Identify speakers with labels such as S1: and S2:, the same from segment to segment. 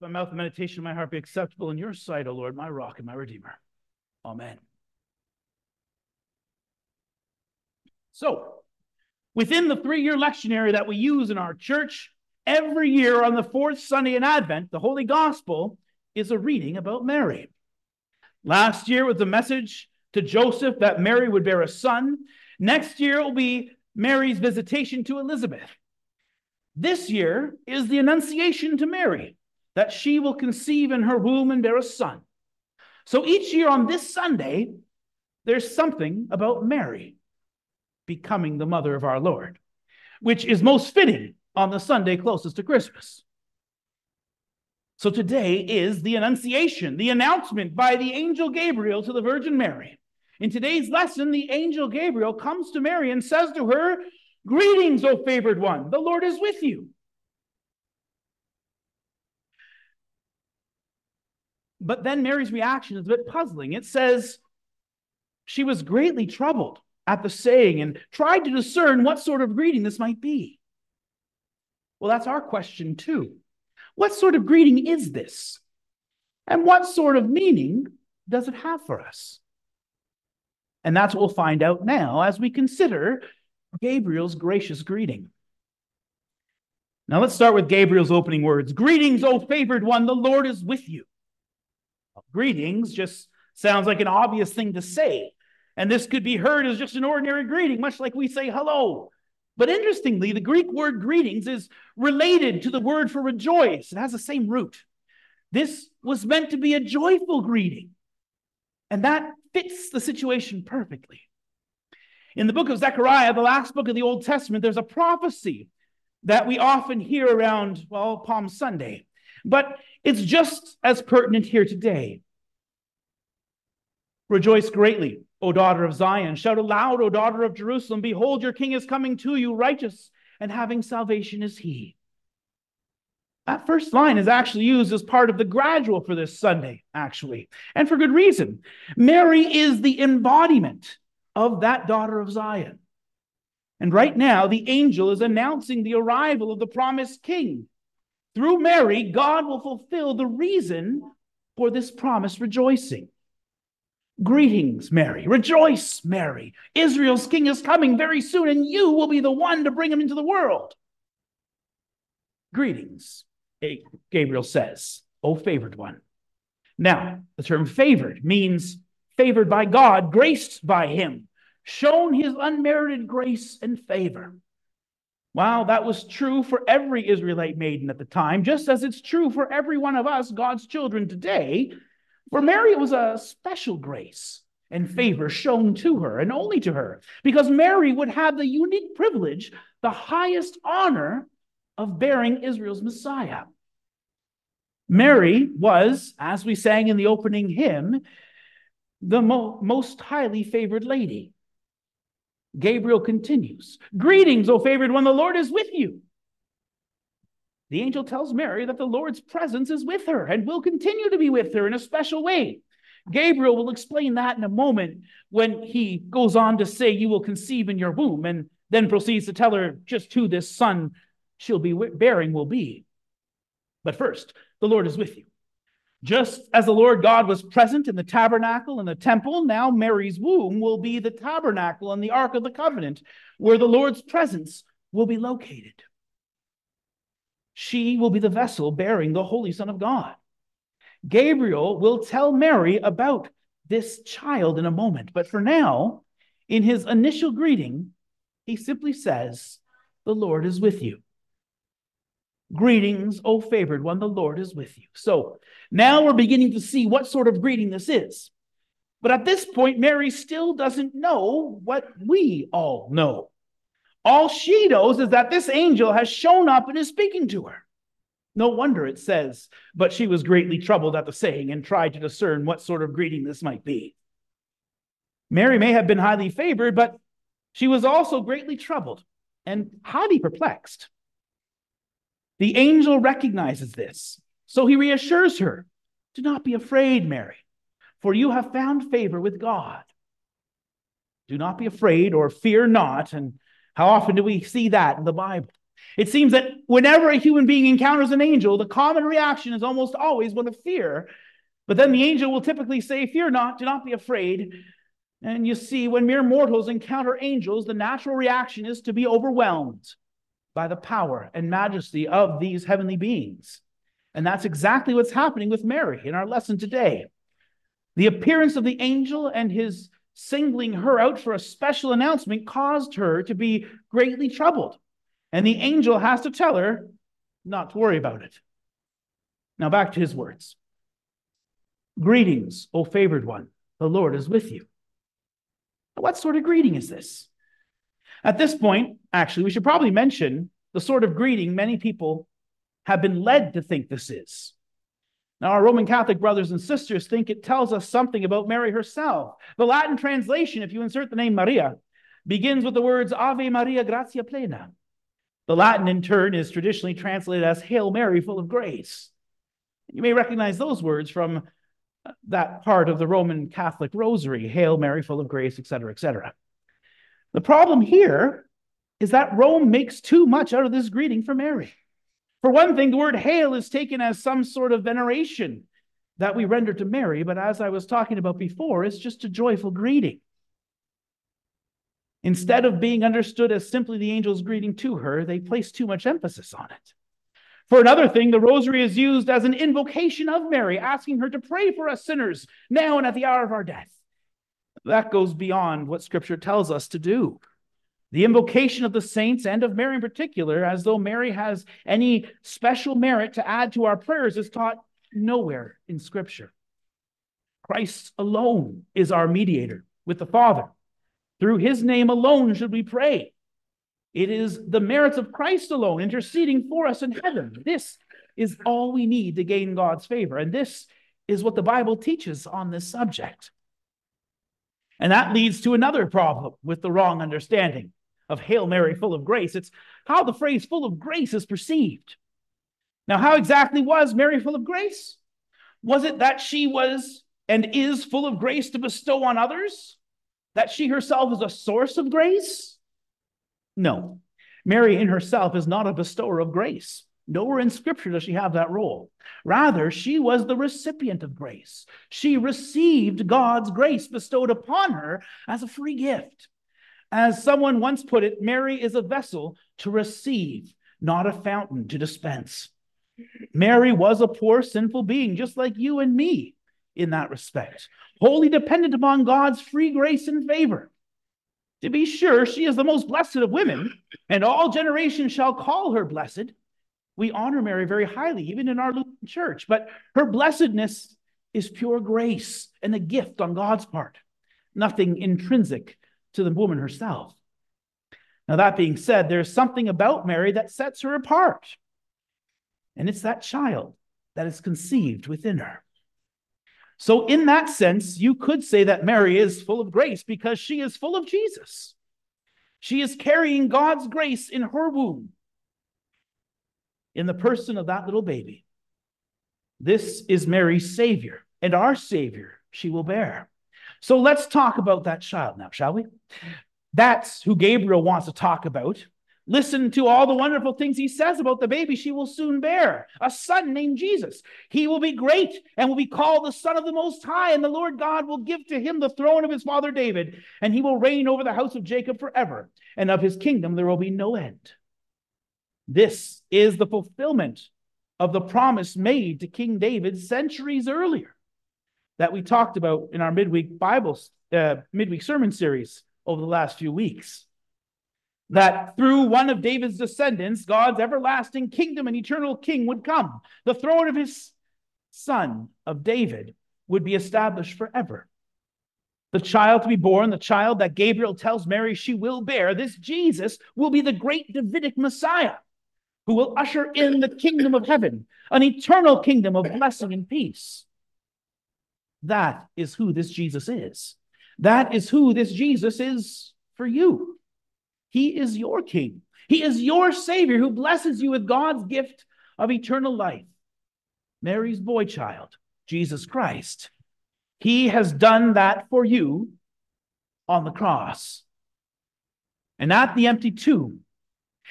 S1: My mouth and meditation of my heart be acceptable in your sight, O Lord, my rock and my redeemer. Amen. So, within the three year lectionary that we use in our church, every year on the fourth Sunday in Advent, the Holy Gospel is a reading about Mary. Last year was the message to Joseph that Mary would bear a son. Next year will be Mary's visitation to Elizabeth. This year is the Annunciation to Mary, that she will conceive in her womb and bear a son. So each year on this Sunday, there's something about Mary becoming the mother of our Lord, which is most fitting on the Sunday closest to Christmas. So today is the Annunciation, the announcement by the angel Gabriel to the Virgin Mary. In today's lesson, the angel Gabriel comes to Mary and says to her, Greetings, O favored one, the Lord is with you. But then Mary's reaction is a bit puzzling. It says, She was greatly troubled at the saying and tried to discern what sort of greeting this might be. Well, that's our question too. What sort of greeting is this? And what sort of meaning does it have for us? And that's what we'll find out now as we consider Gabriel's gracious greeting. Now let's start with Gabriel's opening words Greetings, O favored one, the Lord is with you. Greetings just sounds like an obvious thing to say. And this could be heard as just an ordinary greeting, much like we say hello but interestingly, the Greek word greetings is related to the word for rejoice. It has the same root. This was meant to be a joyful greeting. And that fits the situation perfectly. In the book of Zechariah, the last book of the Old Testament, there's a prophecy that we often hear around, well, Palm Sunday. But it's just as pertinent here today. Rejoice greatly, O daughter of Zion. Shout aloud, O daughter of Jerusalem. Behold, your king is coming to you, righteous and having salvation is he. That first line is actually used as part of the gradual for this Sunday, actually, and for good reason. Mary is the embodiment of that daughter of Zion. And right now, the angel is announcing the arrival of the promised king. Through Mary, God will fulfill the reason for this promised rejoicing. Greetings, Mary. Rejoice, Mary. Israel's king is coming very soon, and you will be the one to bring him into the world. Greetings, Gabriel says, O favored one. Now, the term favored means favored by God, graced by him, shown his unmerited grace and favor. Wow, that was true for every Israelite maiden at the time, just as it's true for every one of us, God's children today for Mary, it was a special grace and favor shown to her and only to her, because Mary would have the unique privilege, the highest honor of bearing Israel's Messiah. Mary was, as we sang in the opening hymn, the mo- most highly favored lady. Gabriel continues Greetings, O favored one, the Lord is with you the angel tells Mary that the Lord's presence is with her and will continue to be with her in a special way. Gabriel will explain that in a moment when he goes on to say, You will conceive in your womb, and then proceeds to tell her just who this son she'll be bearing will be. But first, the Lord is with you. Just as the Lord God was present in the tabernacle and the temple, now Mary's womb will be the tabernacle and the Ark of the Covenant, where the Lord's presence will be located. She will be the vessel bearing the Holy Son of God. Gabriel will tell Mary about this child in a moment, but for now, in his initial greeting, he simply says, The Lord is with you. Greetings, O favored one, the Lord is with you. So now we're beginning to see what sort of greeting this is. But at this point, Mary still doesn't know what we all know. All she knows is that this angel has shown up and is speaking to her. No wonder it says, but she was greatly troubled at the saying and tried to discern what sort of greeting this might be. Mary may have been highly favored, but she was also greatly troubled and highly perplexed. The angel recognizes this, so he reassures her Do not be afraid, Mary, for you have found favor with God. Do not be afraid or fear not. And how often do we see that in the Bible? It seems that whenever a human being encounters an angel, the common reaction is almost always one of fear. But then the angel will typically say, Fear not, do not be afraid. And you see, when mere mortals encounter angels, the natural reaction is to be overwhelmed by the power and majesty of these heavenly beings. And that's exactly what's happening with Mary in our lesson today. The appearance of the angel and his singling her out for a special announcement caused her to be greatly troubled. And the angel has to tell her not to worry about it. Now, back to his words Greetings, O favored one, the Lord is with you. What sort of greeting is this? At this point, actually, we should probably mention the sort of greeting many people have been led to think this is. Now, our Roman Catholic brothers and sisters think it tells us something about Mary herself. The Latin translation, if you insert the name Maria, begins with the words Ave Maria gratia plena. The Latin, in turn, is traditionally translated as Hail Mary, full of grace. You may recognize those words from uh, that part of the Roman Catholic rosary Hail Mary, full of grace, etc., etc. The problem here is that Rome makes too much out of this greeting for Mary. For one thing, the word hail is taken as some sort of veneration that we render to Mary, but as I was talking about before, it's just a joyful greeting. Instead of being understood as simply the angel's greeting to her, they place too much emphasis on it. For another thing, the rosary is used as an invocation of Mary, asking her to pray for us sinners now and at the hour of our death. That goes beyond what Scripture tells us to do. The invocation of the saints and of Mary in particular, as though Mary has any special merit to add to our prayers, is taught nowhere in Scripture. Christ alone is our mediator with the Father. Through his name alone should we pray. It is the merits of Christ alone interceding for us in heaven. This is all we need to gain God's favor. And this is what the Bible teaches on this subject. And that leads to another problem with the wrong understanding of Hail Mary, full of grace. It's how the phrase full of grace is perceived. Now, how exactly was Mary full of grace? Was it that she was and is full of grace to bestow on others? That she herself is a source of grace? No. Mary in herself is not a bestower of grace. Nowhere in Scripture does she have that role. Rather, she was the recipient of grace. She received God's grace bestowed upon her as a free gift. As someone once put it, Mary is a vessel to receive, not a fountain to dispense. Mary was a poor, sinful being, just like you and me in that respect, wholly dependent upon God's free grace and favor. To be sure, she is the most blessed of women, and all generations shall call her blessed. We honor Mary very highly, even in our Lutheran church, but her blessedness is pure grace and a gift on God's part, nothing intrinsic to the woman herself. Now, that being said, there's something about Mary that sets her apart, and it's that child that is conceived within her. So, in that sense, you could say that Mary is full of grace because she is full of Jesus. She is carrying God's grace in her womb, in the person of that little baby. This is Mary's Savior, and our Savior she will bear. So let's talk about that child now, shall we? That's who Gabriel wants to talk about. Listen to all the wonderful things he says about the baby she will soon bear a son named Jesus. He will be great and will be called the Son of the Most High, and the Lord God will give to him the throne of his father David, and he will reign over the house of Jacob forever, and of his kingdom there will be no end. This is the fulfillment of the promise made to King David centuries earlier that we talked about in our midweek Bible, uh, midweek sermon series over the last few weeks that through one of David's descendants, God's everlasting kingdom and eternal king would come. The throne of his son, of David, would be established forever. The child to be born, the child that Gabriel tells Mary she will bear, this Jesus will be the great Davidic Messiah who will usher in the kingdom of heaven, an eternal kingdom of blessing and peace. That is who this Jesus is. That is who this Jesus is for you. He is your king. He is your savior who blesses you with God's gift of eternal life. Mary's boy child, Jesus Christ. He has done that for you on the cross. And at the empty tomb,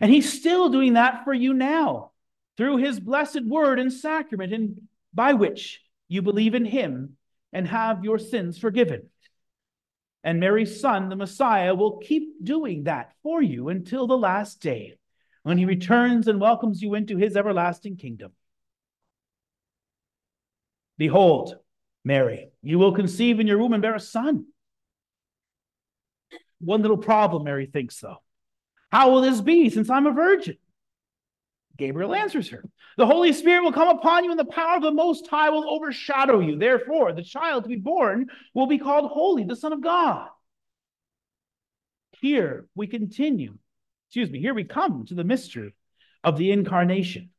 S1: And he's still doing that for you now through his blessed word and sacrament, and by which you believe in him and have your sins forgiven. And Mary's son, the Messiah, will keep doing that for you until the last day when he returns and welcomes you into his everlasting kingdom. Behold, Mary, you will conceive in your womb and bear a son. One little problem, Mary thinks, though. How will this be since I'm a virgin? Gabriel answers her The Holy Spirit will come upon you, and the power of the Most High will overshadow you. Therefore, the child to be born will be called Holy, the Son of God. Here we continue, excuse me, here we come to the mystery of the incarnation.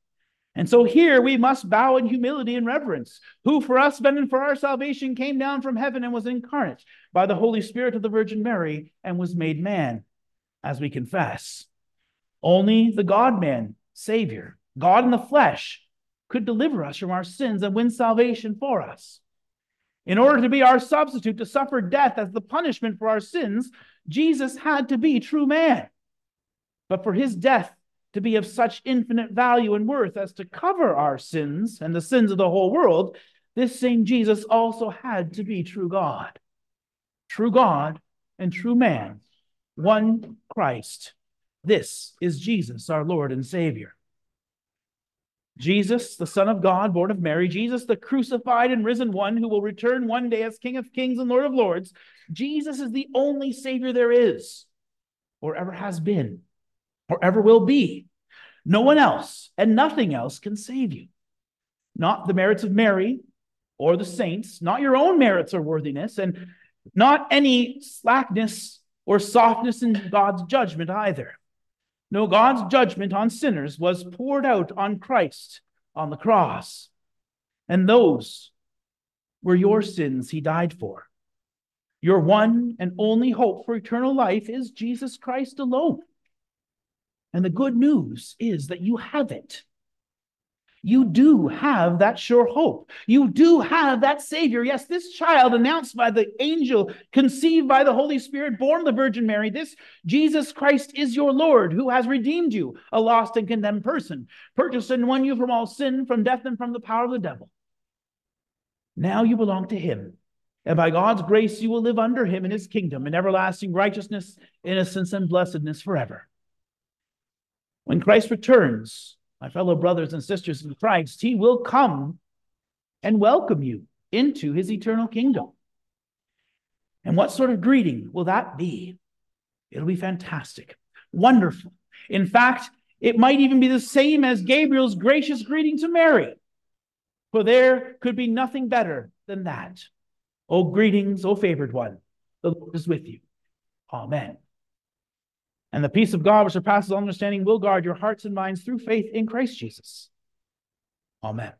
S1: And so here we must bow in humility and reverence, who for us and for our salvation came down from heaven and was incarnate by the Holy Spirit of the Virgin Mary and was made man, as we confess. Only the God man, Savior, God in the flesh, could deliver us from our sins and win salvation for us. In order to be our substitute, to suffer death as the punishment for our sins, Jesus had to be true man. But for his death to be of such infinite value and worth as to cover our sins and the sins of the whole world, this same Jesus also had to be true God. True God and true man, one Christ. This is Jesus, our Lord and Savior. Jesus, the Son of God, born of Mary, Jesus, the crucified and risen one who will return one day as King of Kings and Lord of Lords. Jesus is the only Savior there is, or ever has been, or ever will be. No one else and nothing else can save you. Not the merits of Mary or the saints, not your own merits or worthiness, and not any slackness or softness in God's judgment either. No, God's judgment on sinners was poured out on Christ on the cross. And those were your sins he died for. Your one and only hope for eternal life is Jesus Christ alone. And the good news is that you have it you do have that sure hope. You do have that Savior. Yes, this child announced by the angel, conceived by the Holy Spirit, born of the Virgin Mary, this Jesus Christ is your Lord who has redeemed you, a lost and condemned person, purchased and won you from all sin, from death, and from the power of the devil. Now you belong to Him. And by God's grace, you will live under Him in His kingdom in everlasting righteousness, innocence, and blessedness forever. When Christ returns, my fellow brothers and sisters in Christ, he will come and welcome you into his eternal kingdom. And what sort of greeting will that be? It'll be fantastic, wonderful. In fact, it might even be the same as Gabriel's gracious greeting to Mary, for there could be nothing better than that. Oh, greetings, oh, favored one, the Lord is with you. Amen. And the peace of God, which surpasses all understanding, will guard your hearts and minds through faith in Christ Jesus. Amen.